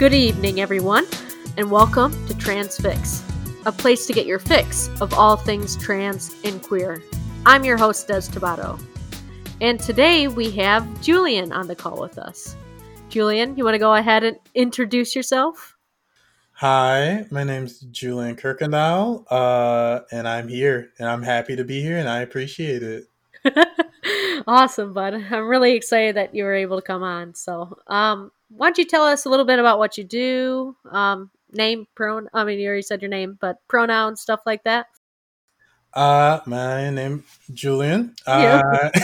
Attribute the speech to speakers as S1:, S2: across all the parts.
S1: Good evening, everyone, and welcome to Transfix, a place to get your fix of all things trans and queer. I'm your host, Des Tabato, and today we have Julian on the call with us. Julian, you want to go ahead and introduce yourself?
S2: Hi, my name's Julian Kirkendall, uh, and I'm here, and I'm happy to be here, and I appreciate it.
S1: awesome, bud. I'm really excited that you were able to come on. So, um, why don't you tell us a little bit about what you do? Um, name, pronoun. I mean, you already said your name, but pronouns, stuff like that.
S2: Uh, my name Julian. Uh,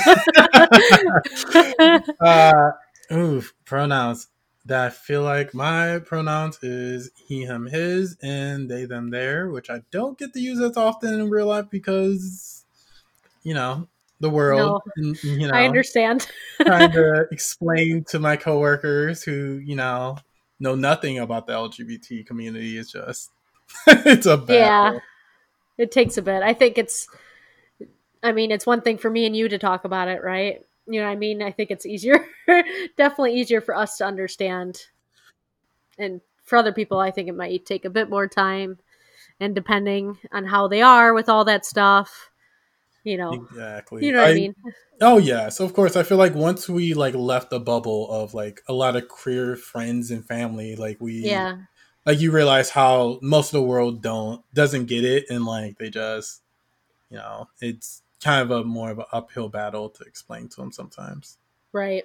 S2: uh, ooh, pronouns. That I feel like my pronouns is he, him, his, and they, them, their, which I don't get to use as often in real life because, you know, the world.
S1: No, and, you know, I understand.
S2: trying to explain to my coworkers who, you know, know nothing about the LGBT community is just it's a bit
S1: yeah. It takes a bit. I think it's. I mean, it's one thing for me and you to talk about it, right? You know what I mean? I think it's easier, definitely easier for us to understand. And for other people, I think it might take a bit more time. And depending on how they are with all that stuff, you know
S2: exactly
S1: you know what I, I, mean
S2: oh yeah so of course i feel like once we like left the bubble of like a lot of queer friends and family like we
S1: yeah
S2: like you realize how most of the world don't doesn't get it and like they just you know it's kind of a more of an uphill battle to explain to them sometimes
S1: right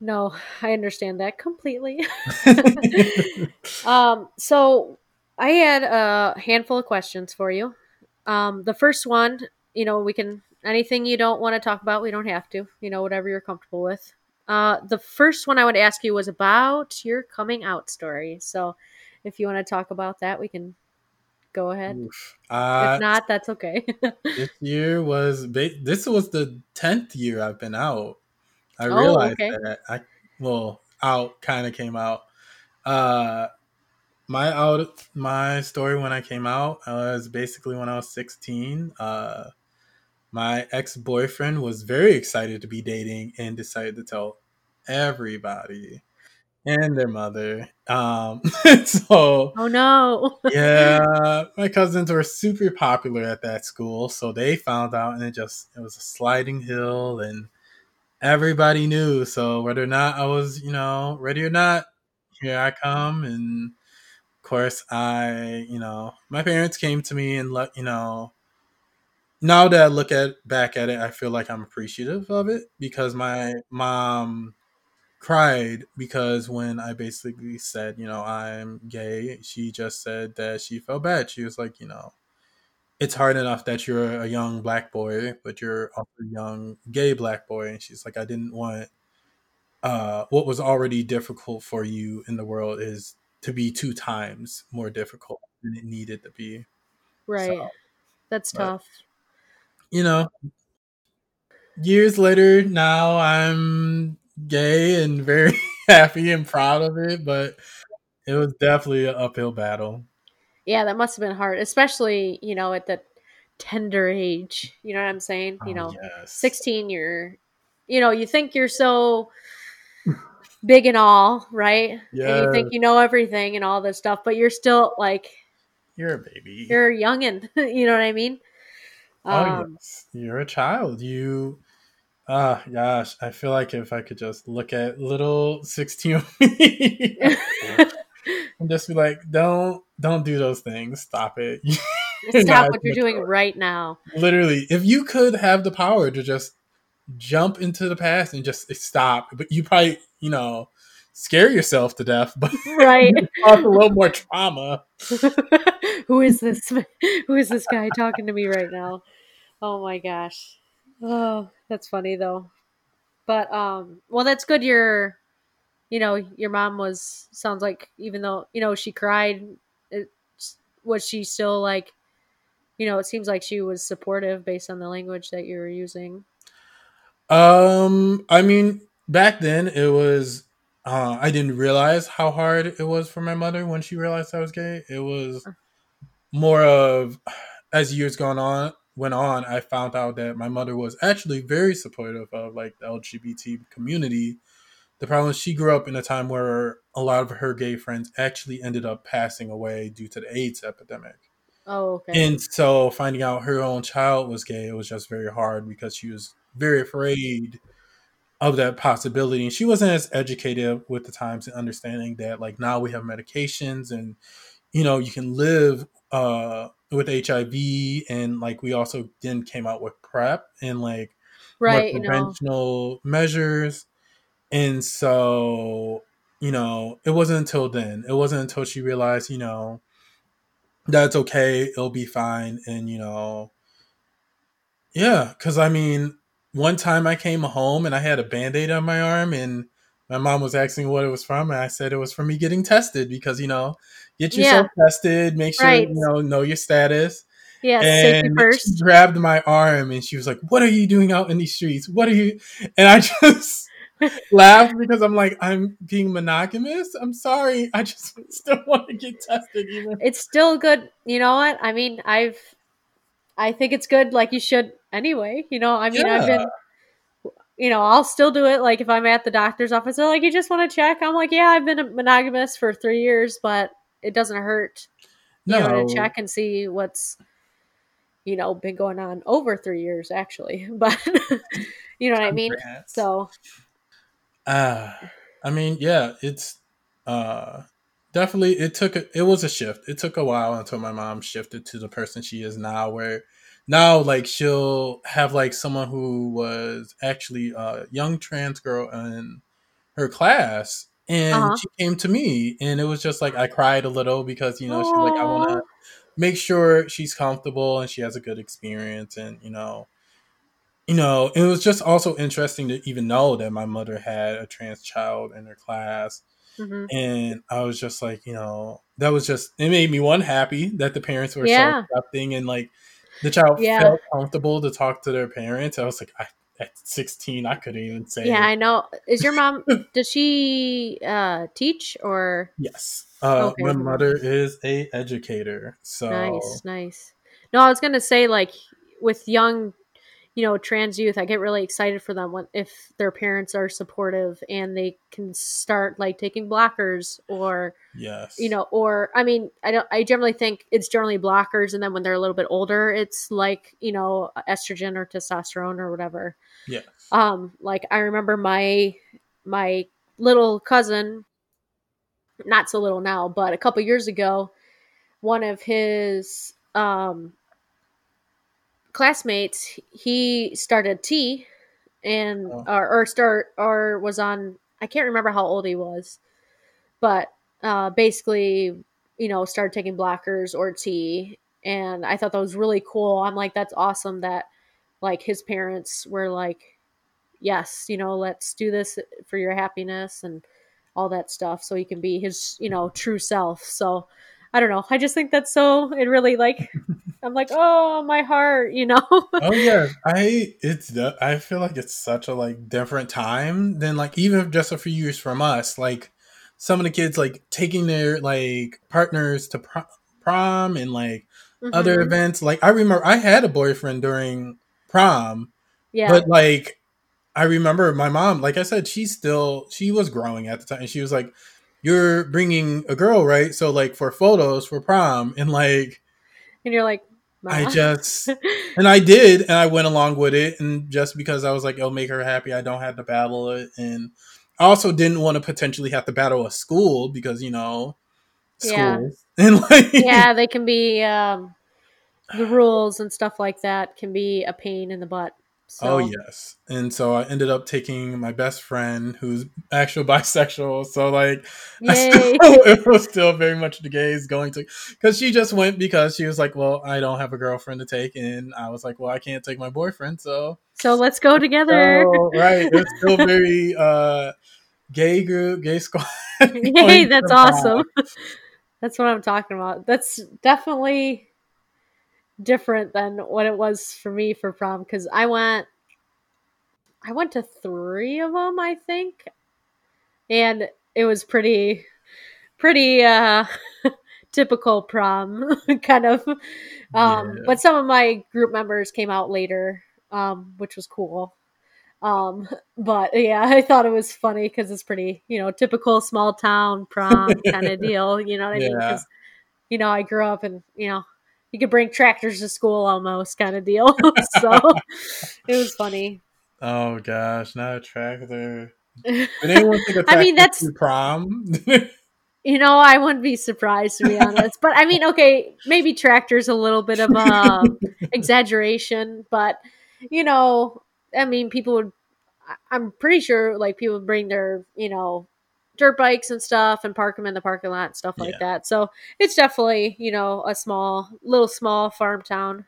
S1: no i understand that completely um so i had a handful of questions for you um, the first one, you know, we can anything you don't want to talk about, we don't have to. You know, whatever you're comfortable with. Uh, the first one I would ask you was about your coming out story. So, if you want to talk about that, we can go ahead. Uh, if not, that's okay.
S2: this year was ba- this was the tenth year I've been out. I oh, realized okay. that I well out kind of came out. Uh, my out my story when I came out was basically when I was 16. Uh, my ex boyfriend was very excited to be dating and decided to tell everybody and their mother. Um, so
S1: oh no,
S2: yeah, my cousins were super popular at that school, so they found out, and it just it was a sliding hill, and everybody knew. So whether or not I was, you know, ready or not, here I come, and of course, I, you know, my parents came to me and let, you know, now that I look at back at it, I feel like I'm appreciative of it because my mom cried because when I basically said, you know, I'm gay, she just said that she felt bad. She was like, you know, it's hard enough that you're a young black boy, but you're also a young gay black boy. And she's like, I didn't want uh, what was already difficult for you in the world is to be two times more difficult than it needed to be.
S1: Right. So, That's but, tough.
S2: You know, years later, now I'm gay and very happy and proud of it, but it was definitely an uphill battle.
S1: Yeah, that must have been hard, especially, you know, at the tender age. You know what I'm saying? You oh, know, yes. 16, you're, you know, you think you're so big and all, right? Yeah. And you think you know everything and all this stuff, but you're still like
S2: you're a baby.
S1: You're a youngin. you know what I mean?
S2: Oh um, yes, you're a child. You, ah, uh, gosh, I feel like if I could just look at little sixteen me and just be like, don't, don't do those things. Stop it.
S1: Stop what you're doing right now.
S2: Literally, if you could have the power to just jump into the past and just stop, but you probably you know, scare yourself to death, but
S1: right,
S2: cause a little more trauma.
S1: Who is this? Who is this guy talking to me right now? Oh my gosh. Oh, that's funny though. But um, well, that's good. Your, you know, your mom was sounds like even though you know she cried, it, was she still like, you know, it seems like she was supportive based on the language that you were using.
S2: Um, I mean, back then it was uh, I didn't realize how hard it was for my mother when she realized I was gay. It was more of as years gone on went on, I found out that my mother was actually very supportive of like the LGBT community. The problem is she grew up in a time where a lot of her gay friends actually ended up passing away due to the AIDS epidemic.
S1: Oh, okay.
S2: And so finding out her own child was gay, it was just very hard because she was very afraid of that possibility. And she wasn't as educated with the times and understanding that like now we have medications and you know you can live uh with HIV and like we also then came out with PrEP and like
S1: right,
S2: more
S1: you know.
S2: measures. And so, you know, it wasn't until then. It wasn't until she realized, you know, that's okay, it'll be fine. And, you know, yeah, because I mean, one time I came home and I had a band aid on my arm, and my mom was asking what it was from, and I said it was from me getting tested because, you know, get yourself tested, make sure,
S1: Right.
S2: you know, know your status.
S1: Yeah, safety
S2: And
S1: first.
S2: she grabbed my arm and she was like, What are you doing out in these streets? What are you? And I just laughed because I'm like, I'm being monogamous. I'm sorry. I just still want to get tested. Even.
S1: It's still good. You know what? I mean, I've I think it's good like you should anyway. You know, I mean, I've been you know, I'll still do it like if I'm at the doctor's office, they're like, "You just want to check?" I'm like, "Yeah, I've been a monogamous for 3 years, but it doesn't hurt you know, to check and see what's you know been going on over three years actually but you know what i mean so
S2: Uh, I mean, yeah, it's uh, definitely it took a, it was a shift. It took a while until my mom shifted to the person she is now, where now like she'll have like someone who was actually a young trans girl in her class. And
S1: Uh-huh.
S2: she came to me, and it was just like I cried a little because you know she's like I want to make sure she's comfortable and she has a good experience, and you know, you know, it was just also interesting to even know that my mother had a trans child in her class.
S1: mhm.
S2: And I was just like, you know, that was just, it made me one happy that the parents were
S1: Yeah.
S2: so accepting and like the child
S1: Yeah.
S2: felt comfortable to talk to their parents. I was like, I, at 16, I couldn't even say,
S1: yeah i know is your mom does she uh teach or
S2: yes. Uh,
S1: Okay.
S2: My mother is a educator. So,
S1: nice nice no i was gonna say like with young you know trans youth i get really excited for them when if their parents are supportive and they can start like taking blockers or
S2: yes.
S1: you know or i mean i don't i generally think it's generally blockers and then when they're a little bit older it's like you know estrogen or testosterone or whatever
S2: yes.
S1: um like i remember my my little cousin not so little now but a couple years ago one of his um classmates he started T and
S2: Oh.
S1: or, or start or was on i can't remember how old he was but uh basically you know started taking blockers or T and i thought that was really cool i'm like that's awesome that like his parents were like yes you know let's do this for your happiness and all that stuff so he can be his you know true self so i don't know i just think that's so it really like i'm like oh my heart you know
S2: oh yeah i it's the- i feel like it's such a like different time than like even just a few years from us like some of the kids like taking their like partners to pro- prom and like other
S1: Mhm.
S2: events like i remember i had a boyfriend during prom
S1: yeah.
S2: but like i remember my mom like i said she's still she was growing at the time and she was like you're bringing a girl right? So like for photos for prom and like
S1: and you're like
S2: i just and I did, and I went along with it, and just because I was like, it'll make her happy, I don't have to battle it, and I also didn't want to potentially have to battle a school because you know,
S1: Yeah.
S2: schools and like,
S1: yeah they can be um the rules and stuff like that can be a pain in the butt so
S2: oh yes, and so I ended up taking my best friend who's actual bisexual, so like, still, it was still very much the gays going to, because she just went because she was like, well, I don't have a girlfriend to take, and I was like, well, I can't take my boyfriend, so
S1: so let's go together
S2: Oh, right. It's still very uh gay group, gay squad.
S1: Yay, that's awesome. that's what I'm talking about. That's definitely different than what it was for me for prom because I went I went to 3 of them, I think. And it was pretty pretty uh typical prom kind of. Um,
S2: Yeah.
S1: But some of my group members came out later, um, which was cool. Um, but yeah, I thought it was funny because it's pretty, you know, typical small town prom kind of deal. You know what I mean?
S2: Yeah.
S1: 'Cause, you know, I grew up and you know, you could bring tractors to school almost kind of deal. so it was funny.
S2: Oh gosh, not a tractor. Did anyone a
S1: I mean, that's-
S2: prom?
S1: You know, I wouldn't be surprised to be honest. But I mean, okay, maybe tractor's a little bit of um, a exaggeration, but you know, I mean, people would. I'm pretty sure like people bring their you know dirt bikes and stuff and park them in the parking lot and stuff like
S2: Yeah.
S1: that. So it's definitely you know a small, little small farm town.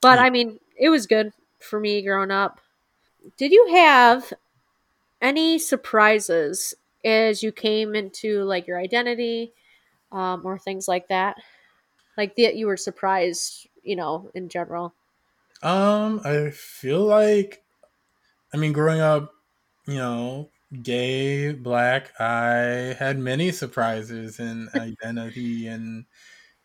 S1: But
S2: Yeah.
S1: I mean, it was good for me growing up. Did you have any surprises as you came into like your identity um, or things like that? Like that you were surprised, you know, in general.
S2: Um, I feel like, I mean, growing up, you know, gay, black, I had many surprises in identity and,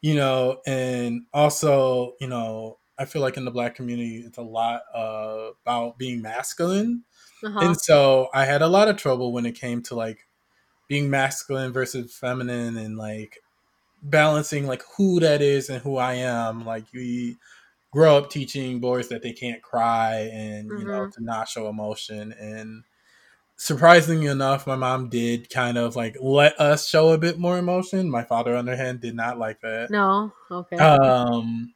S2: you know, and also, you know, I feel like in the black community, it's a lot uh, about being masculine.
S1: Uh-huh.
S2: And so I had a lot of trouble when it came to like being masculine versus feminine and like balancing like who that is and who I am. Like we grow up teaching boys that they can't cry and you know to not show emotion and surprisingly enough my mom did kind of like let us show a bit more emotion. My father on the other hand did not like that.
S1: No. Okay.
S2: um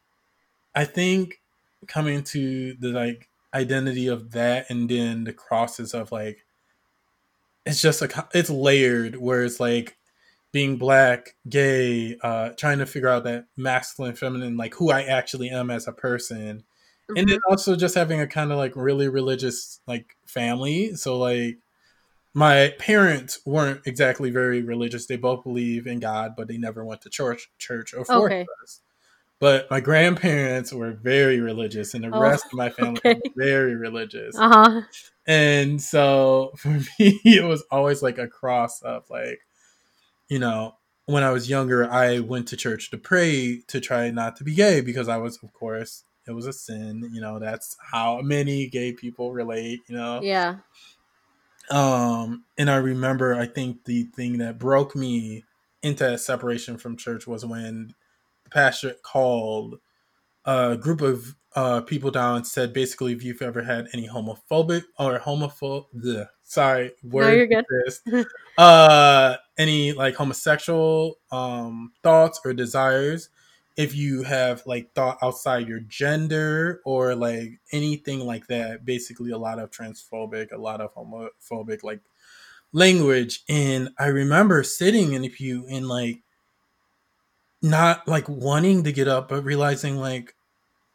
S2: i think coming to the like identity of that and then the crosses of like it's just a it's layered where it's like being black gay uh trying to figure out that masculine feminine like who i actually am as a person. And then also just having a kind of like really religious like family. So like my parents weren't exactly very religious they both believe in god but they never went to church church or forced
S1: Okay.
S2: us but my grandparents were very religious and the
S1: Oh,
S2: rest of my family
S1: okay.
S2: were very religious
S1: uh-huh.
S2: and so for me it was always like a cross of like you know when i was younger i went to church to pray to try not to be gay because i was of course it was a sin you know that's how many gay people relate you know
S1: Yeah.
S2: Um and i remember i think the thing that broke me into that separation from church was when the pastor called a group of uh people down and said basically if you've ever had any homophobic or homophobic the sorry word
S1: good.
S2: this, uh any like homosexual um thoughts or desires if you have like thought outside your gender or like anything like that basically a lot of transphobic a lot of homophobic like language. And i remember sitting in a pew and like not like wanting to get up but realizing like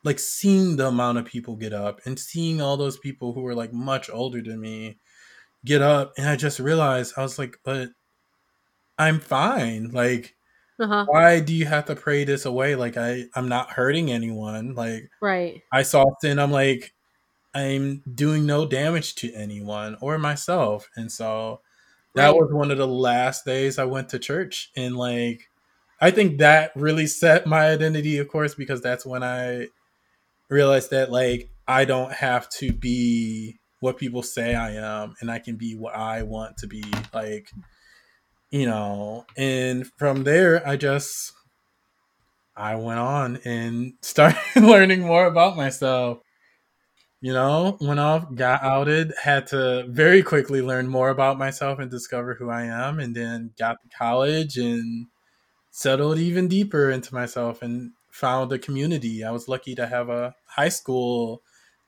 S2: like seeing the amount of people get up and seeing all those people who were like much older than me get up. And i just realized i was like but i'm fine. Like
S1: Uh-huh.
S2: why do you have to pray this away like i i'm not hurting anyone like
S1: Right.
S2: i saw sin i'm like i'm doing no damage to anyone or myself and so that
S1: Right.
S2: was one of the last days i went to church and like i think that really set my identity of course because that's when i realized that like i don't have to be what people say i am and i can be what i want to be like you know and from there i just i went on and started learning more about myself. You know went off got outed had to very quickly learn more about myself and discover who i am and then got to college and settled even deeper into myself and found a community. I was lucky to have a high school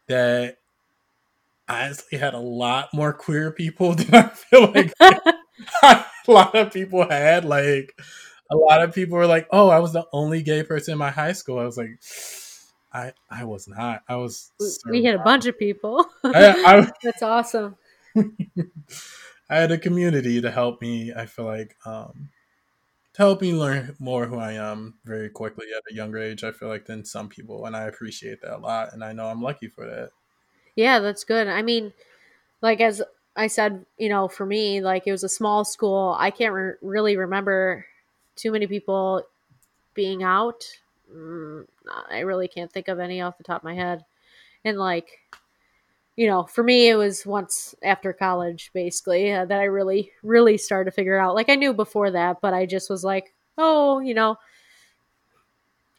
S2: that honestly had a lot more queer people than i feel like a lot of people had like a lot of people were like oh i was the only gay person in my high school i was like i i was not i was
S1: we had a bunch of people.
S2: I,
S1: That's awesome.
S2: I, I had a community to help me i feel like um to help me learn more who i am very quickly at a younger age i feel like than some people and i appreciate that a lot and i know i'm lucky for that
S1: Yeah, that's good. I mean, like as I said, you know, for me, like it was a small school. I can't re- really remember too many people being out, mm, I really can't think of any off the top of my head. And like, you know, for me, it was once after college, basically, uh, that I really, really started to figure out. Like, I knew before that, but I just was like, oh, you know,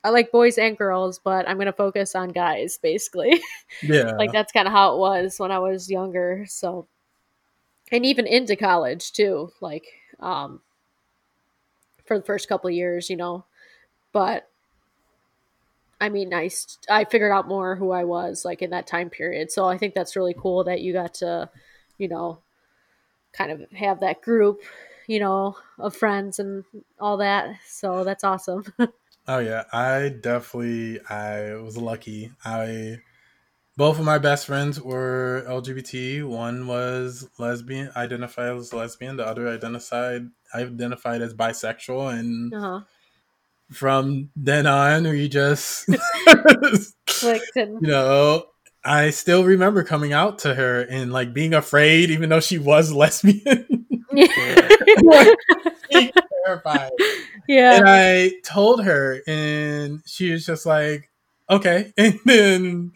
S1: I like boys and girls, but I'm going to focus on guys, basically.
S2: Yeah.
S1: like, that's kind of how it was when I was younger. So, and even into college, too. Like, um, for the first couple years, you know, but I mean, I, I figured out more who I was like in that time period. So I think that's really cool that you got to, you know, kind of have that group, you know, of friends and all that. So that's awesome.
S2: oh yeah, I definitely I was lucky. I both of my best friends were LGBT. One was lesbian, identified as lesbian. The other identified identified as bisexual, and uh-huh. from then on we just clicked and you know i still remember coming out to her and like being afraid even though she was lesbian. Terrified. Yeah. And i told her and she was just like okay. And then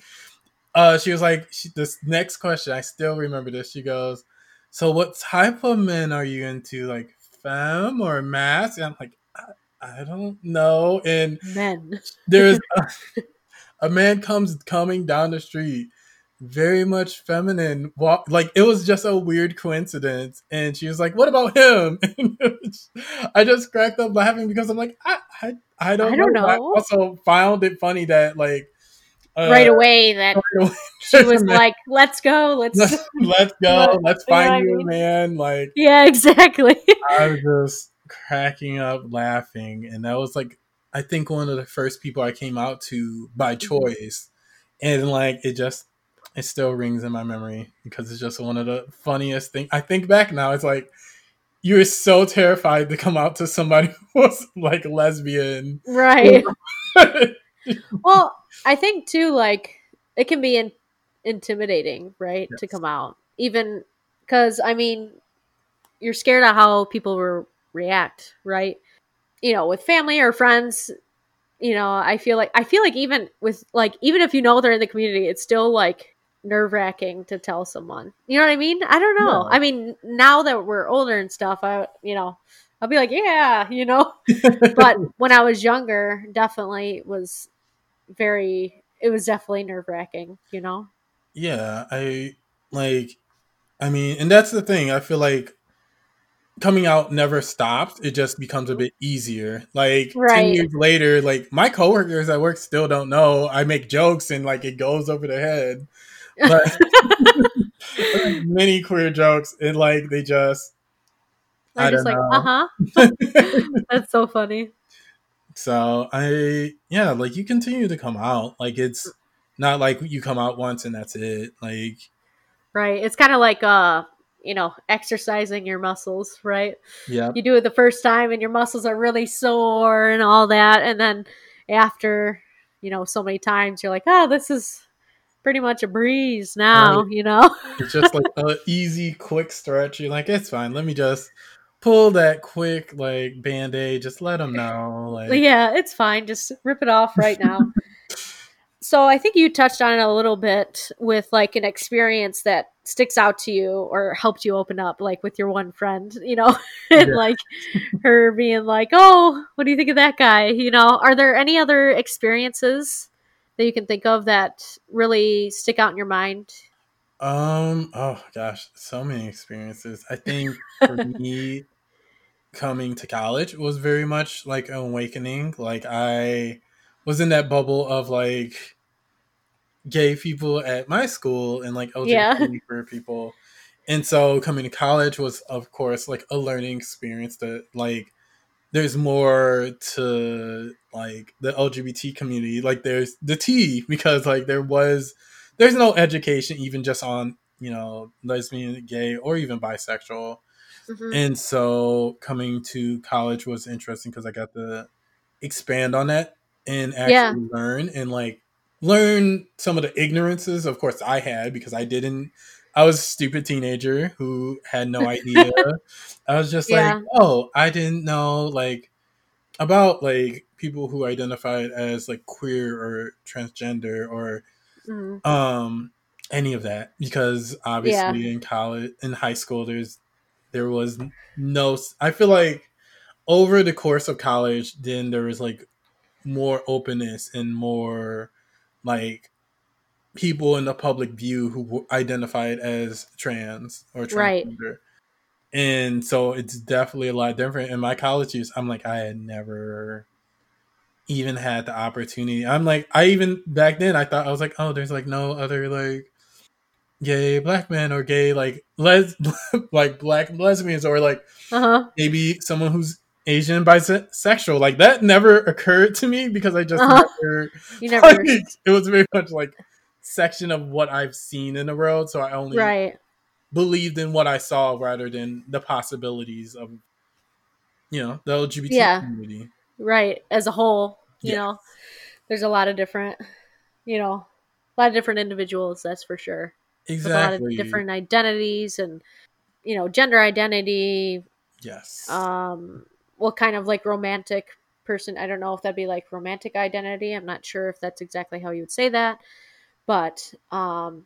S2: uh she was like she, this next question i still remember this she goes so what type of men are you into like femme or masc and i'm like I don't know. And
S1: men.
S2: there's a, a, man comes coming down the street, very much feminine. Walk like it was just a weird coincidence. And she was like, "What about him?" I just cracked up laughing because I'm like, I I, I don't, I don't know. know. I also found it funny that like.
S1: Uh, right away, that right away. she was like, "Let's go, let's
S2: let's, let's go, let's find you, man." Like,
S1: yeah, exactly.
S2: I was just cracking up laughing and that was like i think one of the first people i came out to by mm-hmm. choice and like it just it still rings in my memory because it's just one of the funniest things i think back now it's like you were so terrified to come out to somebody who was like lesbian
S1: right well i think too like it can be in- intimidating right yes. to come out even because i mean you're scared of how people were react, right? You know, with family or friends, you know, I feel like I feel like even with like even if you know they're in the community, it's still like nerve wracking to tell someone. You know what I mean? I don't know. I mean, now that we're older and stuff, I you know, I'll be like, yeah, you know. but when I was younger, definitely was very it was definitely nerve wracking, you know?
S2: Yeah, I like I mean, and that's the thing. I feel like coming out never stops. It just becomes a bit easier. Like right. 10 years later, like my coworkers at work still don't know. I make jokes and like it goes over their head. But many queer jokes and like they just
S1: They're I just like, uh-huh. That's so funny.
S2: So I yeah, like you continue to come out. Like it's not like you come out once and that's it. Like
S1: Right. It's kind of like uh you know, exercising your muscles, right?
S2: Yeah.
S1: You do it the first time and your muscles are really sore and all that. And then after, you know, so many times, you're like, oh, this is pretty much a breeze now, right. you know?
S2: it's just like an easy, quick stretch. You're like, it's fine. Let me just pull that quick, like, band aid. Just let them know. Like,
S1: yeah, it's fine. Just rip it off right now. so I think you touched on it a little bit with like an experience that sticks out to you or helped you open up, like with your one friend, you know, and yeah. like her being like, "Oh, what do you think of that guy?" You know, are there any other experiences that you can think of that really stick out in your mind?
S2: Um. Oh gosh, so many experiences. I think for me, coming to college was very much like an awakening. Like I was in that bubble of like gay people at my school and like LGBT yeah. people. And so coming to college was of course like a learning experience that like there's more to like the LGBT community. Like there's the T because like there was there's no education even just on, you know, lesbian, gay, or even bisexual. Mm-hmm. And so coming to college was interesting because I got to expand on that and actually yeah. learn and like learn some of the ignorances of course i had because i didn't i was a stupid teenager who had no idea i was just yeah. like oh i didn't know like about like people who identified as like queer or transgender or
S1: Mhm.
S2: um any of that because obviously
S1: Yeah.
S2: in college in high school there's there was no i feel like over the course of college then there was like more openness and more like people in the public view who identified as trans or
S1: Right.
S2: transgender and so it's definitely a lot different in my college years i'm like i had never even had the opportunity i'm like i even back then i thought i was like oh there's like no other like gay black men or gay like les like black lesbians or like
S1: Uh-huh.
S2: maybe someone who's asian bisexual like that never occurred to me because i just
S1: Uh-huh.
S2: never
S1: You never
S2: like, it was very much like section of what i've seen in the world so i only
S1: right.
S2: believed in what i saw rather than the possibilities of you know the lgbt
S1: Yeah.
S2: community
S1: Right. As a whole, you
S2: Yeah.
S1: know. There's a lot of different, you know, a lot of different individuals, that's for sure. With a lot of
S2: exactly
S1: different identities and you know, gender identity,
S2: yes
S1: um what kind of like romantic person i don't know if that'd be like romantic identity i'm not sure if that's exactly how you would say that but um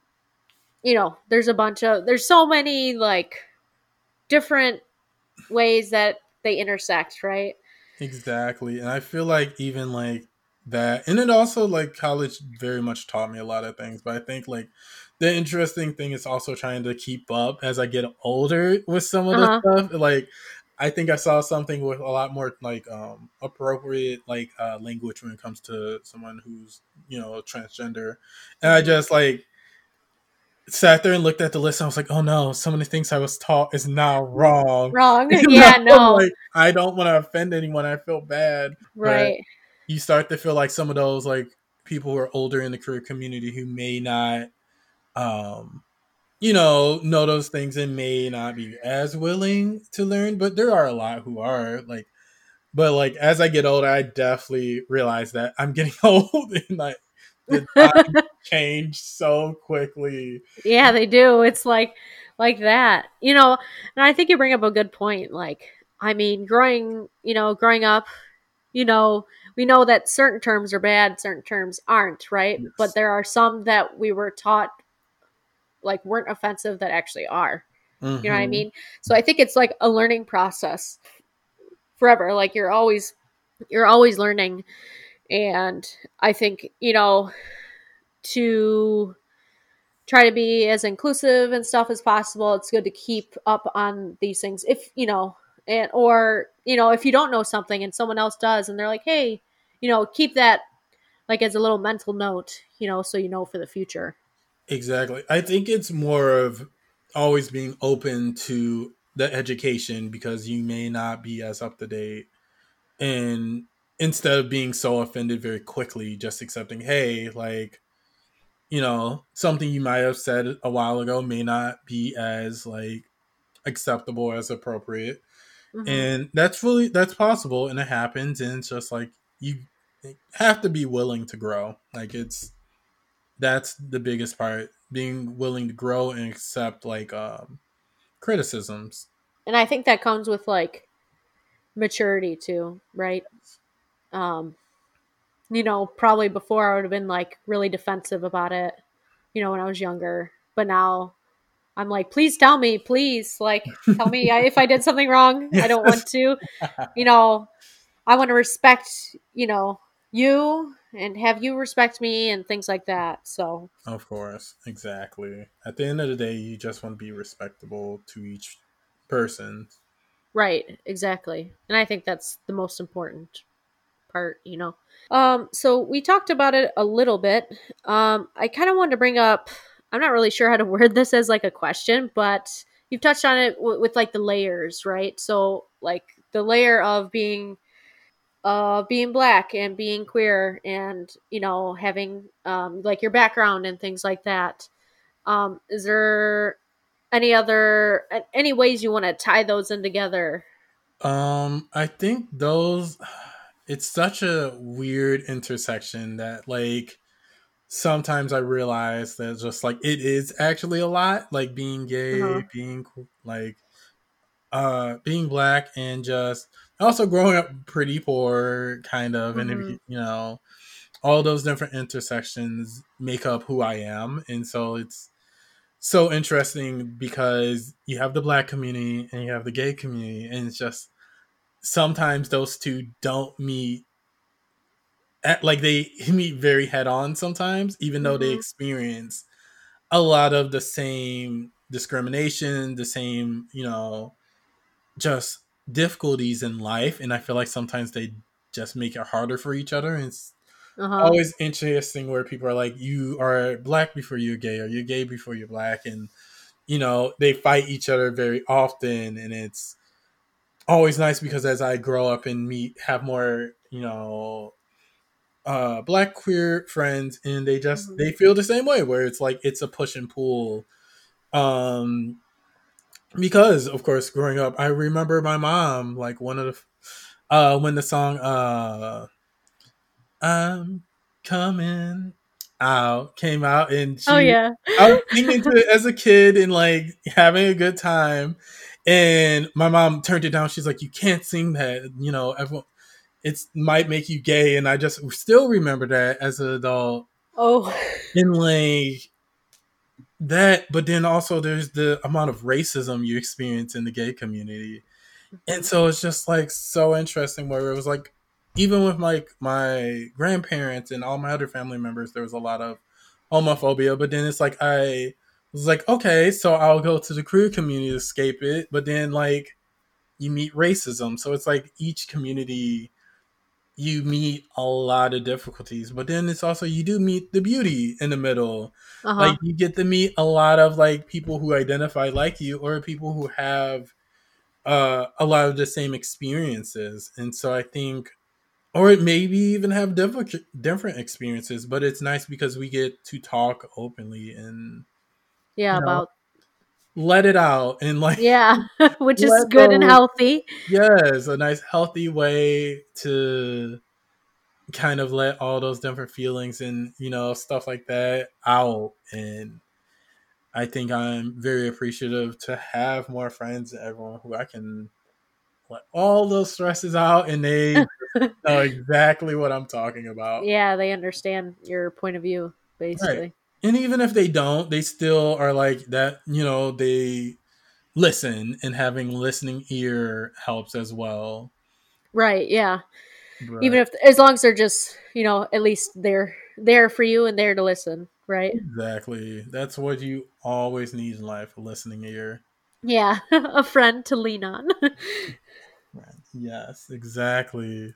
S1: you know there's a bunch of there's so many like different ways that they intersect right
S2: Exactly. And I feel like even like that and it also like college very much taught me a lot of things, but I think like the interesting thing is also trying to keep up as I get older with some of
S1: Uh-huh.
S2: the stuff. Like I think I saw something with a lot more like um appropriate like uh language when it comes to someone who's, you know, transgender. And I just like sat there and looked at the list and I was like, oh no, so many things I was taught is now wrong.
S1: wrong yeah no
S2: like I don't want to offend anyone. I feel bad.
S1: right
S2: You start to feel like some of those like people who are older in the career community who may not, um, you know, know those things and may not be as willing to learn. But there are a lot who are like. But like as I get older, I definitely realize that I'm getting old and like the changed so quickly.
S1: yeah they do it's like like that you know and i think you bring up a good point like i mean growing you know growing up you know we know that certain terms are bad certain terms aren't right
S2: Yes.
S1: but there are some that we were taught like weren't offensive that actually are you know what i
S2: Mhm.
S1: mean so i think it's like a learning process forever like you're always you're always learning and i think you know to try to be as inclusive and stuff as possible it's good to keep up on these things if you know and or you know if you don't know something and someone else does and they're like hey you know keep that like as a little mental note you know so you know for the future
S2: Exactly. I think it's more of always being open to the education because you may not be as up to date. And instead of being so offended very quickly, just accepting, hey, like, you know, something you might have said a while ago may not be as like acceptable as appropriate.
S1: Mhm.
S2: And that's really that's possible and it happens and it's just like you have to be willing to grow. Like it's that's the biggest part being willing to grow and accept like um criticisms
S1: and i think that comes with like maturity too right um you know probably before i would have been like really defensive about it you know when i was younger. But now i'm like please tell me please like tell me if i did something wrong i don't want to. You know i want to respect you know you and have you respect me and things like that so.
S2: Of course exactly. At the end of the day you just want to be respectable to each person.
S1: Right, exactly. And I think that's the most important part, you know. Um so we talked about it a little bit. Um I kind of wanted to bring up I'm not really sure how to word this as like a question, but you've touched on it w- with like the layers, right? So like the layer of being uh being black and being queer and you know having um like your background and things like that. Um is there any other any ways you want to tie those in together
S2: um i think those it's such a weird intersection that like sometimes i realize that just like it is actually a lot like being gay
S1: Uh-huh.
S2: being like uh being black and just also growing up pretty poor, kind of, and if you know, all those different intersections make up who I am, and so it's so interesting because you have the black community and you have the gay community, and it's just sometimes those two don't meet. At, like they meet very head on sometimes, even though they
S1: Mhm.
S2: experience a lot of the same discrimination, the same, you know, just difficulties in life. And I feel like sometimes they just make it harder for each other. And it's
S1: Uh-huh.
S2: always interesting where people are like, you are black before you're gay, or you're gay before you're black. And, you know, they fight each other very often. And it's always nice because as I grow up and meet, have more, you know, uh black queer friends and they just
S1: Mhm.
S2: they feel the same way where it's like it's a push and pull um because of course growing up i remember my mom like one of the uh when the song uh i'm coming out came out and she
S1: oh yeah.
S2: I was singing to it as a kid and like having a good time. And my mom turned it down. She's like, "You can't sing that. You know, everyone, it might make you gay." And I just still remember that as an adult.
S1: oh.
S2: And like that, but then also there's the amount of racism you experience in the gay community, and so it's just like so interesting. Where it was like, even with like my grandparents and all my other family members, there was a lot of homophobia. But then it's like I was like, okay, so I'll go to the queer community to escape it. But then like you meet racism, so it's like each community you meet a lot of difficulties. But then it's also you do meet the beauty in the middle.
S1: Uh-huh.
S2: Like you get to meet a lot of like people who identify like you or people who have uh, a lot of the same experiences. And so I think or it maybe even have different different experiences, but it's nice because we get to talk openly and
S1: yeah,
S2: you know,
S1: about
S2: let it out and like
S1: yeah, which is good and healthy.
S2: yes, a nice healthy way to kind of let all those different feelings and you know stuff like that out and I think I'm very appreciative to have more friends and everyone who I can let all those stresses out and they know exactly what I'm talking about.
S1: Yeah, they understand your point of view, basically.
S2: And even if they don't, they still are like that, you know, they listen and having listening ear helps as well.
S1: Right. Yeah.
S2: But
S1: Even if, as long as they're just, you know, at least they're there for you and there to listen. Right.
S2: exactly. That's what you always need in life, a listening ear.
S1: Yeah. a friend to lean on.
S2: Yes, exactly.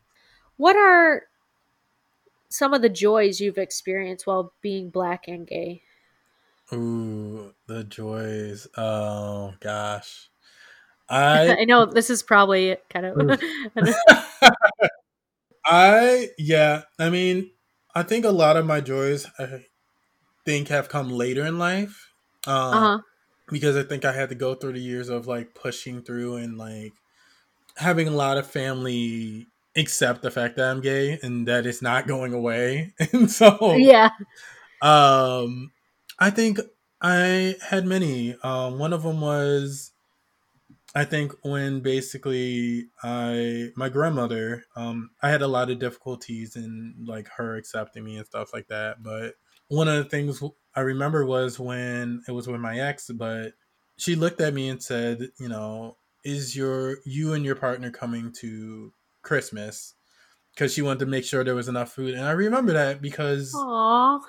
S1: what are some of the joys you've experienced while being black and gay?
S2: Ooh, the joys. Oh gosh. I
S1: I know this is probably kind of.
S2: I yeah, I mean, I think a lot of my joys I think have come later in life. Um
S1: uh huh.
S2: because I think I had to go through the years of like pushing through and like having a lot of family accept the fact that I'm gay and that it's not going away. And so
S1: Yeah.
S2: um I think I had many. Um one of them was I think when basically I my grandmother um I had a lot of difficulties in like her accepting me and stuff like that, but one of the things I remember was when it was with my ex, but she looked at me and said, you know, is your you and your partner coming to Christmas? Because she wanted to make sure there was enough food, and I remember that because
S1: Aw.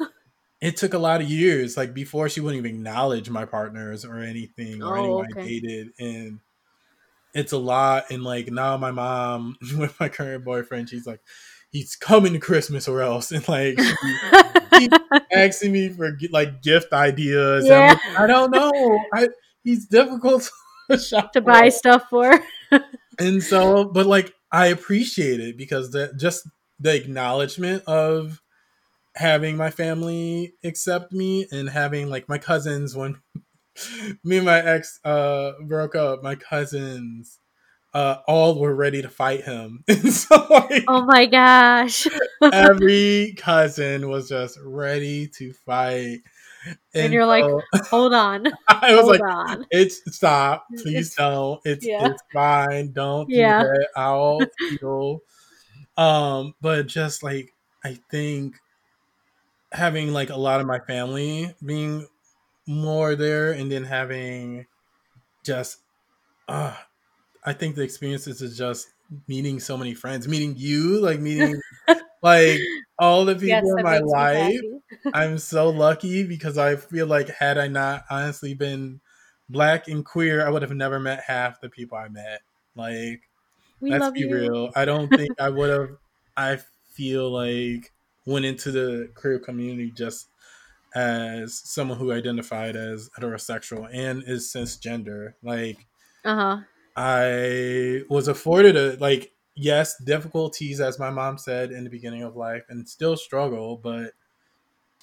S2: it took a lot of years, like before she wouldn't even acknowledge my partners or anything or
S1: Oh,
S2: anyone I
S1: okay.
S2: dated, and it's a lot. And like now, my mom with my current boyfriend, she's like, he's coming to Christmas or else, and like asking me for like gift ideas.
S1: Yeah.
S2: like, I don't know. I he's difficult to shop
S1: to
S2: for.
S1: buy stuff for.
S2: and so, but like I appreciate it because just the acknowledgement of having my family accept me and having like my cousins when me and my ex uh broke up, my cousins uh all were ready to fight him. So like
S1: Oh my gosh.
S2: every cousin was just ready to fight.
S1: And, you're like, hold on.
S2: I was
S1: Hold
S2: like,
S1: on.
S2: it's stop, please don't. It's
S1: yeah.
S2: it's fine. Don't
S1: Yeah.
S2: do that. I'll heal. Um, but just like I think having like a lot of my family being more there and then having just uh I think the experiences is just meeting so many friends, meeting you, like meeting like all the people
S1: Yes,
S2: in my life. I'm so lucky because I feel like had I not honestly been black and queer, I would have never met half the people I met. Like,
S1: We
S2: let's be
S1: you.
S2: real. I don't think I would have. I feel like went into the queer community just as someone who identified as heterosexual and is cisgender. Like,
S1: Uh huh.
S2: I was afforded a like yes difficulties as my mom said in the beginning of life and still struggle, but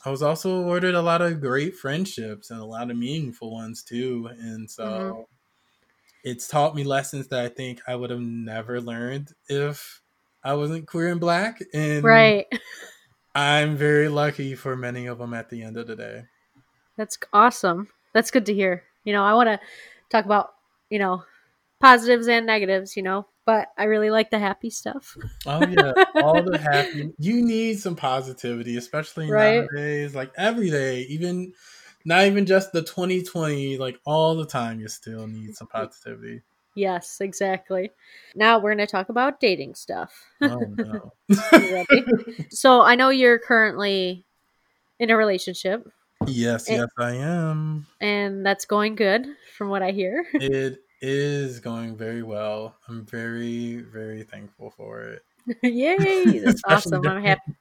S2: I was also awarded a lot of great friendships and a lot of meaningful ones too, and so
S1: Mhm.
S2: it's taught me lessons that I think I would have never learned if I wasn't queer and black, and
S1: Right.
S2: I'm very lucky for many of them at the end of the day.
S1: That's awesome. That's good to hear. You know, I want to talk about, you know, positives and negatives, you know, but I really like the happy stuff.
S2: Oh yeah, all the happy. You need some positivity, especially
S1: Right.
S2: nowadays. Like every day, even not even just the 2020. Like all the time, you still need some positivity.
S1: Yes, exactly. Now we're going to talk about dating stuff.
S2: Oh no.
S1: So I know you're currently in a relationship
S2: yes,
S1: Eh.
S2: yes, I am.
S1: and that's going good from what I hear.
S2: It is going very well. I'm very, very thankful for it.
S1: Yay! That's awesome. I'm happy.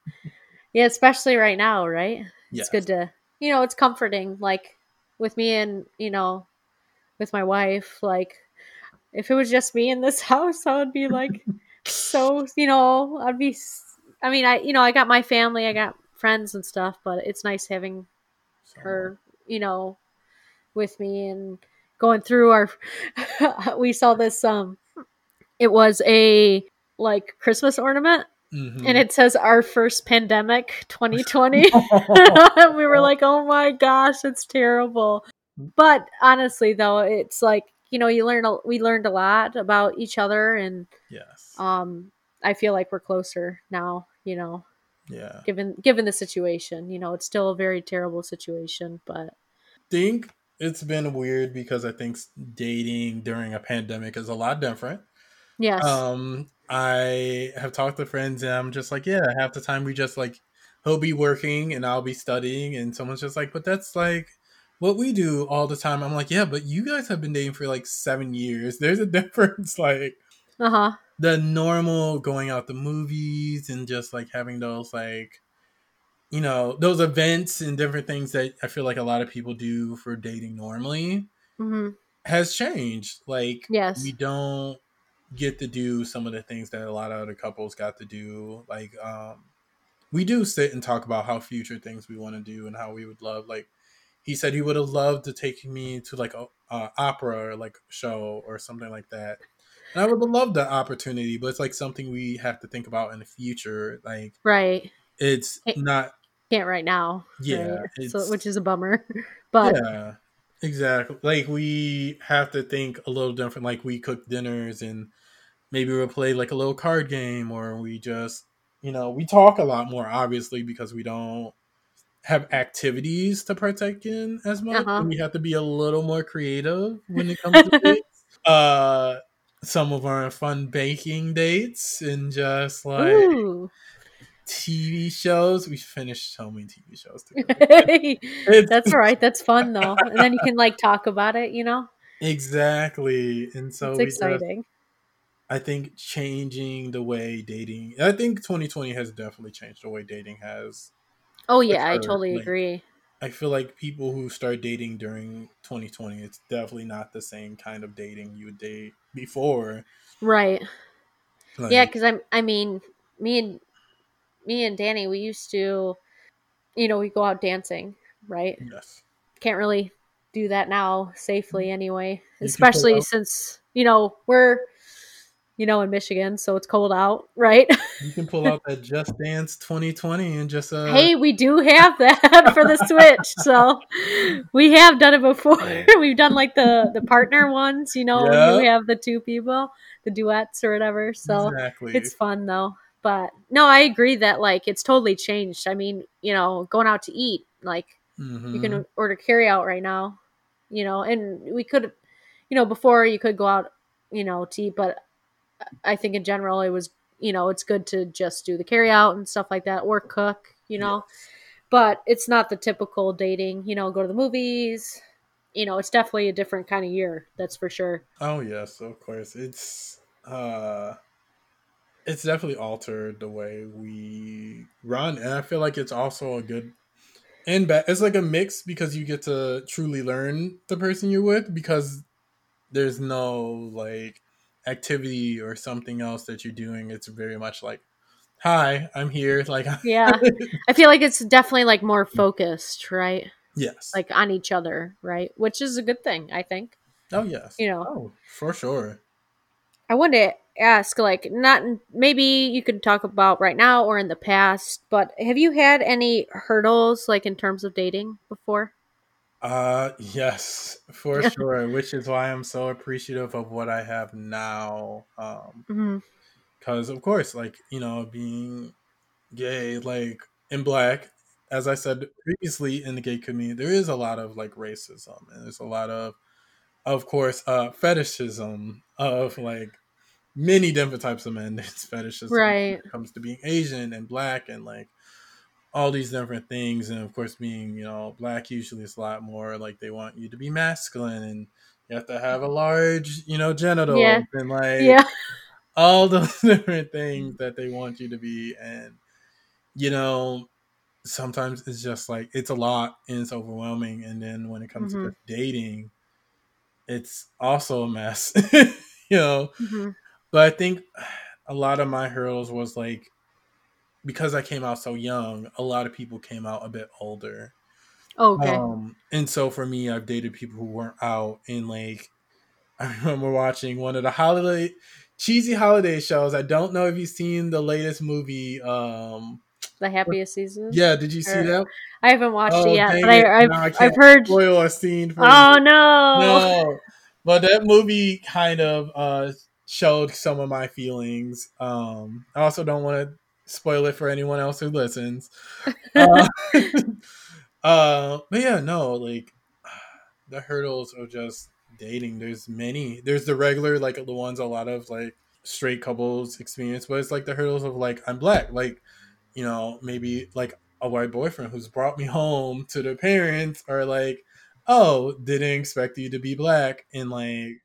S1: Yeah, especially right now, right?
S2: Yes.
S1: It's good to, you know, it's comforting. Like with me and, you know, with my wife, like if it was just me in this house, I would be like so, you know, I'd be, I mean, I, you know, I got my family, I got friends and stuff, but it's nice having
S2: So,
S1: her, you know, with me and going through our we saw this um it was a like Christmas ornament
S2: mhm.
S1: and it says our first pandemic 2020. we were like, "Oh my gosh, it's terrible." But honestly though, it's like, you know, you learn a, we learned a lot about each other and
S2: yes,
S1: um I feel like we're closer now, you know,
S2: yeah.
S1: given given the situation. You know, it's still a very terrible situation, but
S2: think it's been weird because I think dating during a pandemic is a lot different.
S1: yes.
S2: Um, I have talked to friends and I'm just like, yeah, half the time we just like he'll be working and I'll be studying and someone's just like, but that's like what we do all the time. I'm like, yeah, but you guys have been dating for like seven years. There's a difference, like
S1: uh-huh.
S2: the normal going out to movies and just like having those like you know those events and different things that I feel like a lot of people do for dating normally
S1: Mhm.
S2: has changed. Like
S1: Yes.
S2: we don't get to do some of the things that a lot of other couples got to do. Like um we do sit and talk about how future things we want to do and how we would love like he said he would have loved to take me to like a, a opera or like show or something like that. And I would have loved the opportunity, but it's like something we have to think about in the future. Like
S1: Right.
S2: it's not
S1: Can't right now.
S2: Yeah,
S1: right? So, which is a bummer. But
S2: yeah, exactly. Like we have to think a little different. Like we cook dinners and maybe we'll play like a little card game, or we just, you know, we talk a lot more obviously because we don't have activities to partake in as much.
S1: Uh-huh.
S2: We have to be a little more creative when it comes to dates. Uh, some of our fun baking dates and just like
S1: ooh.
S2: TV shows. We finished so many TV shows together.
S1: That's all right. That's fun though. And then you can like talk about it, you know?
S2: Exactly. And so
S1: it's
S2: we just,
S1: exciting.
S2: I think changing the way dating I think 2020 has definitely changed the way dating has.
S1: Oh yeah, I totally
S2: like-
S1: agree.
S2: I feel like people who start dating during 2020, it's definitely not the same kind of dating you would date before.
S1: Right.
S2: Like,
S1: yeah, because I'm. I mean, me and me and Danny, we used to, you know, we go out dancing, right?
S2: yes.
S1: Can't really do that now safely anyway,
S2: You
S1: especially since you know we're, you know, in Michigan, so it's cold out, right?
S2: You can pull out that Just Dance 2020 and just uh
S1: hey, we do have that for the Switch, so we have done it before. We've done like the the partner ones, you know,
S2: Yeah.
S1: you have the two people, the duets or whatever. So
S2: exactly.
S1: it's fun though. But no, I agree that like it's totally changed. I mean, you know, going out to eat, like
S2: Mhm.
S1: you can order carry out right now, you know, and we could, you know, before you could go out, you know, to eat, but I think in general it was, you know, it's good to just do the carry out and stuff like that or cook, you know, but it's not the typical dating, you know, go to the movies. You know, it's definitely a different kind of year, that's for sure.
S2: Oh yes, of course. It's uh it's definitely altered the way we run and I feel like it's also a good and bad it's like a mix because you get to truly learn the person you're with because there's no like activity or something else that you're doing. It's very much like hi, I'm here like
S1: Yeah. I feel like it's definitely like more focused, right?
S2: yes.
S1: Like on each other, right? Which is a good thing, I think.
S2: oh yes.
S1: You know,
S2: Oh, for sure.
S1: I wanted to ask, like, not maybe you could talk about right now or in the past, but have you had any hurdles, like, in terms of dating before?
S2: Uh yes, for sure, which is why I'm so appreciative of what I have now. Um
S1: hmm
S2: cuz of course like, you know, being gay like in black as I said previously in the gay community, there is a lot of like racism and there's a lot of of course uh fetishism of like many different types of men. Fetishism when
S1: Right.
S2: it comes to being Asian and black and like all these different things and of course being you know black usually is a lot more like they want you to be masculine and you have to have a large you know genital
S1: Yeah.
S2: and like
S1: Yeah.
S2: all those different things that they want you to be and you know sometimes it's just like it's a lot and it's overwhelming and then when it comes
S1: Mhm.
S2: to dating it's also a mess you know
S1: hmm
S2: but I think a lot of my hurdles was like because I came out so young, a lot of people came out a bit older.
S1: Okay.
S2: Um, and so for me, I've dated people who weren't out and like I remember watching one of the holiday cheesy holiday shows. I don't know if you've seen the latest movie. Um
S1: the happiest season?
S2: yeah, did you see
S1: Or-
S2: that?
S1: I haven't watched
S2: Oh,
S1: it yet, but. I, I've,
S2: No,
S1: I've heard.
S2: Spoil a scene for
S1: Oh,
S2: you.
S1: no.
S2: no. But that movie kind of uh showed some of my feelings. Um I also don't want to spoil it for anyone else who listens. Uh, uh but yeah, no, like the hurdles of just dating. There's many. There's the regular like the ones a lot of like straight couples experience, but it's like the hurdles of like I'm black, like you know, maybe like a white boyfriend who's brought me home to their parents or like oh, didn't expect you to be black and like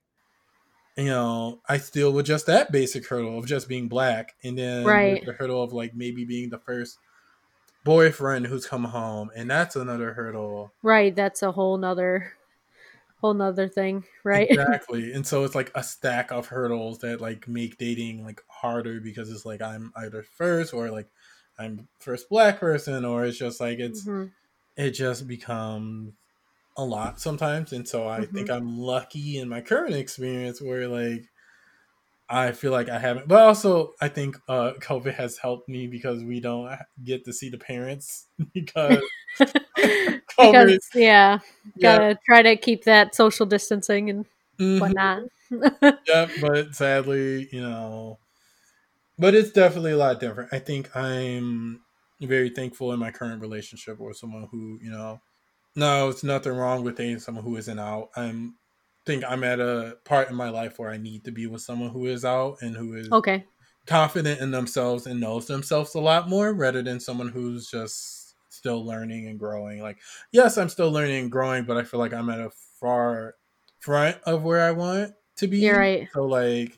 S2: you know, I still with just that basic hurdle of just being black and then
S1: Right.
S2: the hurdle of like maybe being the first boyfriend who's come home and that's another hurdle.
S1: Right. That's a whole nother, whole nother thing, right?
S2: Exactly. and so it's like a stack of hurdles that like make dating like harder because it's like I'm either first or like I'm first black person or it's just like it's
S1: Mhm.
S2: it just becomes a lot sometimes and so i
S1: Mhm.
S2: think i'm lucky in my current experience where like i feel like i haven't but also i think uh covid has helped me because we don't get to see the parents because
S1: because yeah,
S2: yeah,
S1: gotta try to keep that social distancing and
S2: mhm,
S1: whatnot.
S2: yeah but sadly you know but it's definitely a lot different i think i'm very thankful in my current relationship with someone who you know no it's nothing wrong with dating someone who isn't out. I'm think i'm at a part in my life where i need to be with someone who is out and who is
S1: okay.
S2: confident in themselves and knows themselves a lot more rather than someone who's just still learning and growing. Like yes i'm still learning and growing but i feel like i'm at a far front of where i want to be.
S1: You're right.
S2: so like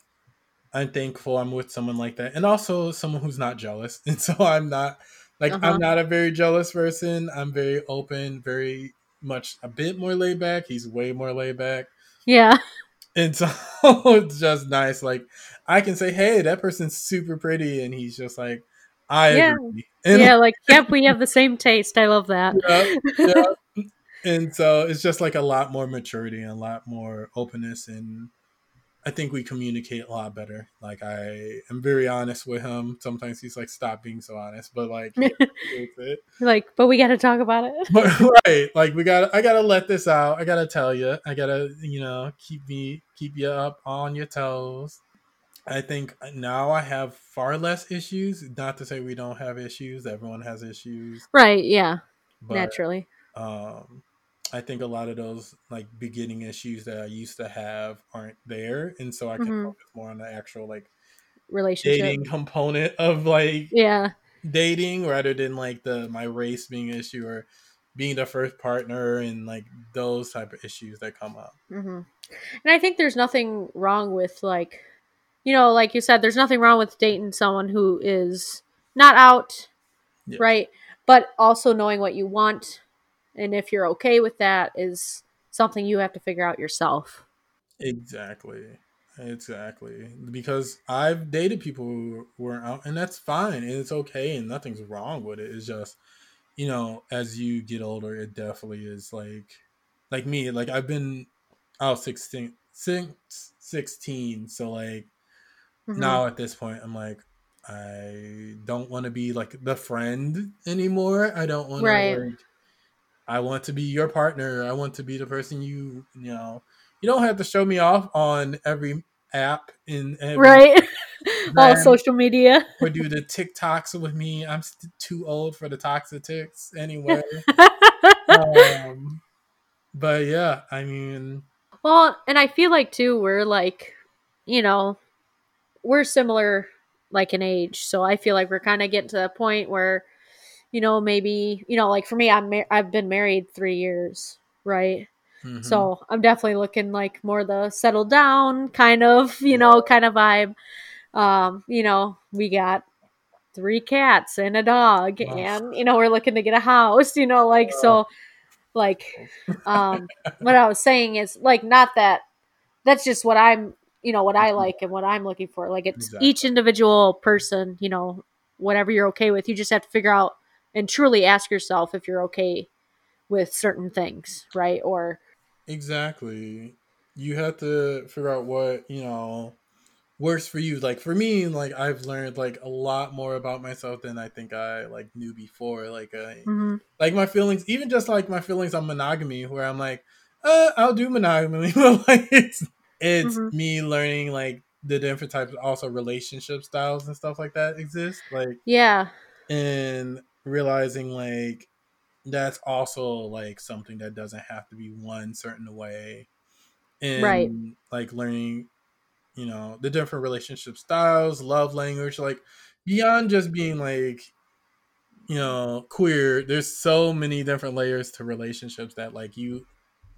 S2: i'm thankful i'm with someone like that. And also someone who's not jealous. And so i'm not like
S1: Uh-huh.
S2: i'm not a very jealous person i'm very open very much a bit more laid back he's way more laid back
S1: Yeah.
S2: and so it's just nice. Like I can say, "Hey, that person's super pretty," and he's just like, "I
S1: Yeah.
S2: agree." And
S1: yeah. Like, yep, we have the same taste. I love that.
S2: yeah, yeah. and so it's just like a lot more maturity and a lot more openness and I think we communicate a lot better. Like I am very honest with him. Sometimes he's like, "Stop being so honest," but like, he appreciates it.
S1: like, but we got to talk about it.
S2: But, right, like we got, I gotta let this out. I gotta tell you. I gotta, you know, keep me, keep you up on your toes. I think now I have far less issues. Not to say we don't have issues. Everyone has issues.
S1: Right. Yeah.
S2: But,
S1: naturally.
S2: Um, I think a lot of those like beginning issues that I used to have aren't there, and so I can
S1: Mhm.
S2: focus more on the actual like
S1: Relationship.
S2: dating component of like
S1: Yeah.
S2: dating rather than like the my race being an issue or being the first partner and like those type of issues that come up.
S1: hmm And I think there's nothing wrong with like, you know, like you said, there's nothing wrong with dating someone who is not out,
S2: Yeah.
S1: right? But also knowing what you want, and if you're okay with that, is something you have to figure out yourself.
S2: Exactly. Exactly. Because I've dated people who weren't out and that's fine and it's okay and nothing's wrong with it. It's just, you know, as you get older, it definitely is like like me, like I've been out 16 since 16, so like
S1: Mhm.
S2: now at this point i'm like i don't want to be like the friend anymore i don't want
S1: Right.
S2: to like i want to be your partner i want to be the person you you know you don't have to show me off on every app in every,
S1: right? All social media.
S2: or do the tiktoks with me i'm st- too old for the toxic ticks anyway um but yeah i mean
S1: Well, and I feel like too, we're like, you know, we're similar like in age. So I feel like we're kind of getting to the point where, you know, maybe, you know, like for me, I'm mar- I've been married three years, right?
S2: mhm.
S1: So I'm definitely looking like more the settle down kind of, you know, kind of vibe. Um, you know, we got three cats and a dog
S2: Wow.
S1: and you know, we're looking to get a house, you know, like so like um what I was saying is like not that that's just what I'm you know what I like and what I'm looking for. Like it's
S2: Exactly.
S1: each individual person, you know, whatever you're okay with. You just have to figure out and truly ask yourself if you're okay with certain things, right? Or
S2: Exactly. You have to figure out what, you know, works for you. Like for me, like I've learned like a lot more about myself than I think I like knew before. Like I
S1: Mhm.
S2: like my feelings, even just like my feelings on monogamy, where I'm like, uh, I'll do monogamy, but like it's it's
S1: Mhm.
S2: me learning like the different types, also relationship styles and stuff like that exist. Like
S1: yeah,
S2: and realizing like that's also like something that doesn't have to be one certain way and
S1: Right.
S2: like learning you know the different relationship styles love language like beyond just being like you know queer there's so many different layers to relationships that like you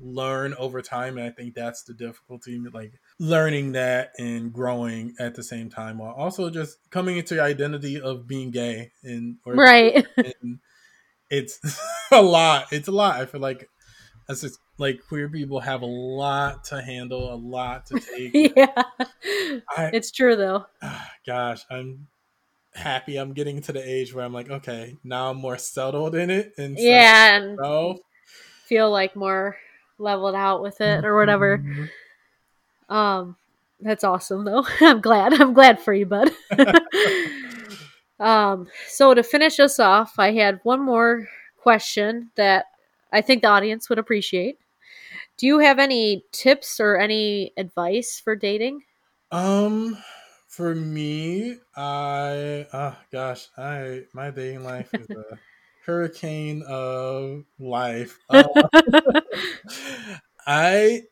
S2: learn over time and i think that's the difficulty like learning that and growing at the same time while also just coming into the identity of being gay and or
S1: right.
S2: and it's a lot. It's a lot. I feel like as just like queer people have a lot to handle, a lot to take.
S1: yeah,
S2: I,
S1: it's true though.
S2: Ah, gosh, I'm happy. I'm getting to the age where I'm like, okay, now I'm more settled in it, and
S1: Yeah, and feel like more leveled out with it or whatever.
S2: Mhm.
S1: Um, that's awesome though. I'm glad. I'm glad for you, bud. um, so to finish us off, I had one more question that I think the audience would appreciate. Do you have any tips or any advice for dating?
S2: Um, for me, I oh gosh, I my dating life is a hurricane of life. Uh, I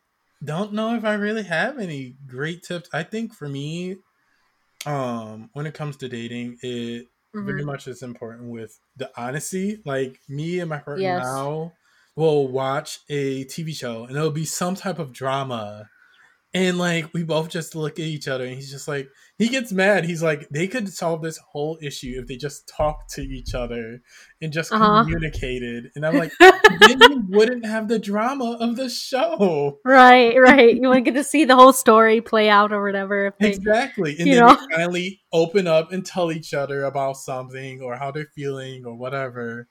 S2: don't know if I really have any great tips. I think for me, um, when it comes to dating, it very
S1: Mhm.
S2: much is important with the honesty. Like me and my partner
S1: Yes.
S2: now will watch a TV show and it'll be some type of drama. And like we both just look at each other and he's just like he gets mad. He's like, they could solve this whole issue if they just talked to each other and just
S1: Uh-huh.
S2: communicated. And I'm like, then you wouldn't have the drama of the show.
S1: Right, right. You want to get to see the whole story play out or whatever. If they,
S2: Exactly. And then finally open up and tell each other about something or how they're feeling or whatever.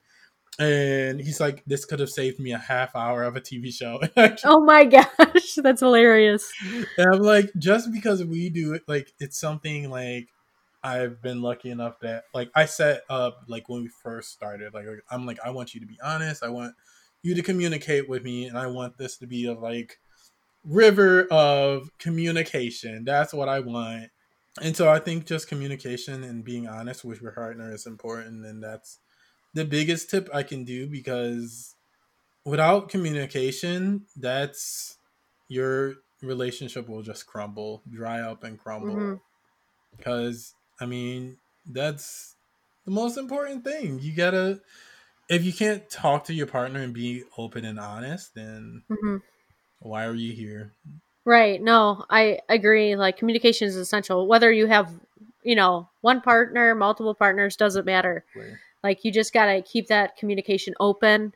S2: And he's like, "This could have saved me a half hour of a TV show."
S1: oh my gosh, that's hilarious.
S2: And I'm like, just because we do it, like it's something like I've been lucky enough that like I set up like when we first started, like I'm like I want you to be honest, I want you to communicate with me, and I want this to be a like river of communication. That's what I want. And so I think just communication and being honest with your partner is important, and that's the biggest tip I can do because without communication, that's your relationship will just crumble, dry up, and crumble.
S1: Mm-hmm.
S2: Because I mean, that's the most important thing. You gotta, if you can't talk to your partner and be open and honest, then
S1: Mm-hmm.
S2: why are you here?
S1: Right. No, I agree. Like communication is essential. Whether you have, you know, one partner, multiple partners, doesn't matter.
S2: Where-
S1: Like you just gotta keep that communication open,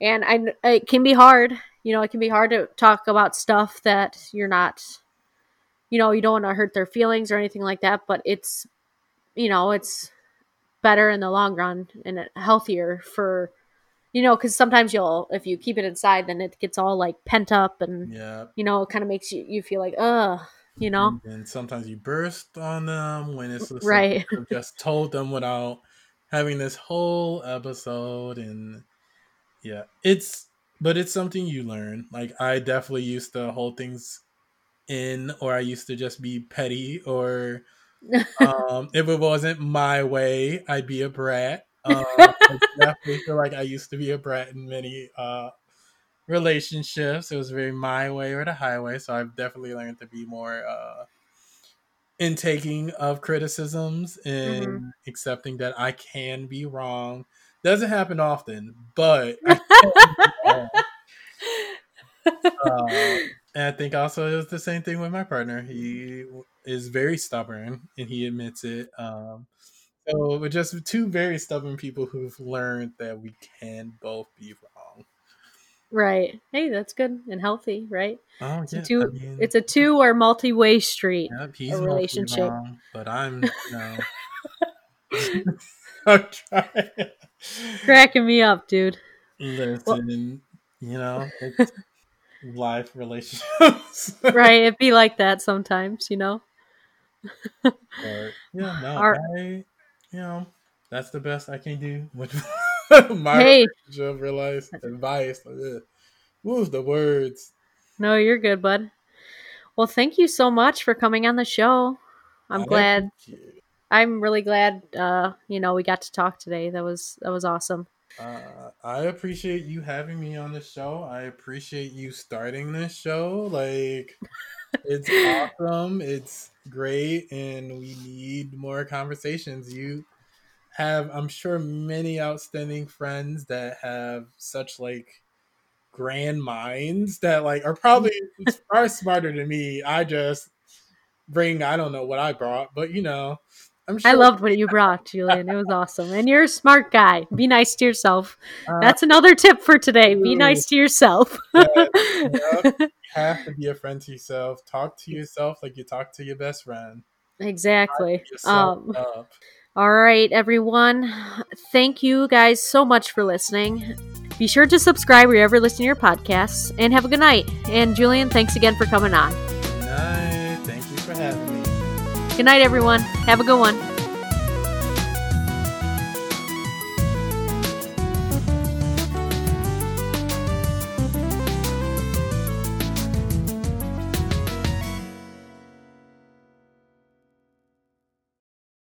S1: and I it can be hard. You know, it can be hard to talk about stuff that you're not, you know, you don't want to hurt their feelings or anything like that. But it's, you know, it's better in the long run and healthier for, you know, because sometimes you'll if you keep it inside, then it gets all like pent up and
S2: Yeah.
S1: you know, it kind of makes you you feel like, ugh, you know,
S2: And sometimes you burst on them when it's
S1: Right.
S2: just told them without having this whole episode and yeah, it's but it's something you learn. Like I definitely used to hold things in or I used to just be petty or um if it wasn't my way, I'd be a brat. Um, I definitely feel like I used to be a brat in many uh relationships. It was very my way or the highway. So I've definitely learned to be more uh intaking of criticisms and accepting that I can be wrong. Doesn't happen often, but I can be wrong. Uh, and I think also it was the same thing with my partner. He is very stubborn and he admits it. Um, so we're just two very stubborn people who've learned that we can both be wrong.
S1: Right. Hey, that's good and healthy, right?
S2: Oh
S1: It's
S2: yeah,
S1: a two.
S2: I mean,
S1: it's a two or multi-way street.
S2: yep,
S1: a relationship.
S2: wrong, but I'm you know, I'm trying.
S1: Cracking me up, dude.
S2: Listen, you know, life relationships,
S1: Right? It'd be like that sometimes, you know.
S2: But, yeah, no,
S1: Our-
S2: I, you know, that's the best I can do with my
S1: Hey,
S2: relationship realize advice. Ugh. Woo, the words.
S1: no, you're good, bud. Well, thank you so much for coming on the show. I'm
S2: I
S1: glad. I'm really glad. Uh, you know, we got to talk today. That was that was awesome.
S2: Uh, I appreciate you having me on the show. I appreciate you starting this show. Like, it's awesome. It's great, and we need more conversations. You have, I'm sure, many outstanding friends that have such like grand minds that like are probably far smarter than me. I just bring, I don't know what I brought, but you know, I'm sure.
S1: I loved what you brought, Julian. It was awesome. And you're a smart guy. Be nice to yourself.
S2: uh,
S1: That's another tip for today. Be nice to yourself.
S2: Yep, you have to be a friend to yourself. Talk to yourself like you talk to your best friend.
S1: exactly. Um. All right, everyone. Thank you guys so much for listening. Be sure to subscribe wherever you listen to your podcasts and have a good night. And Julian, thanks again for coming on.
S2: Good night. Thank you for having me.
S1: Good night, everyone. Have a good one.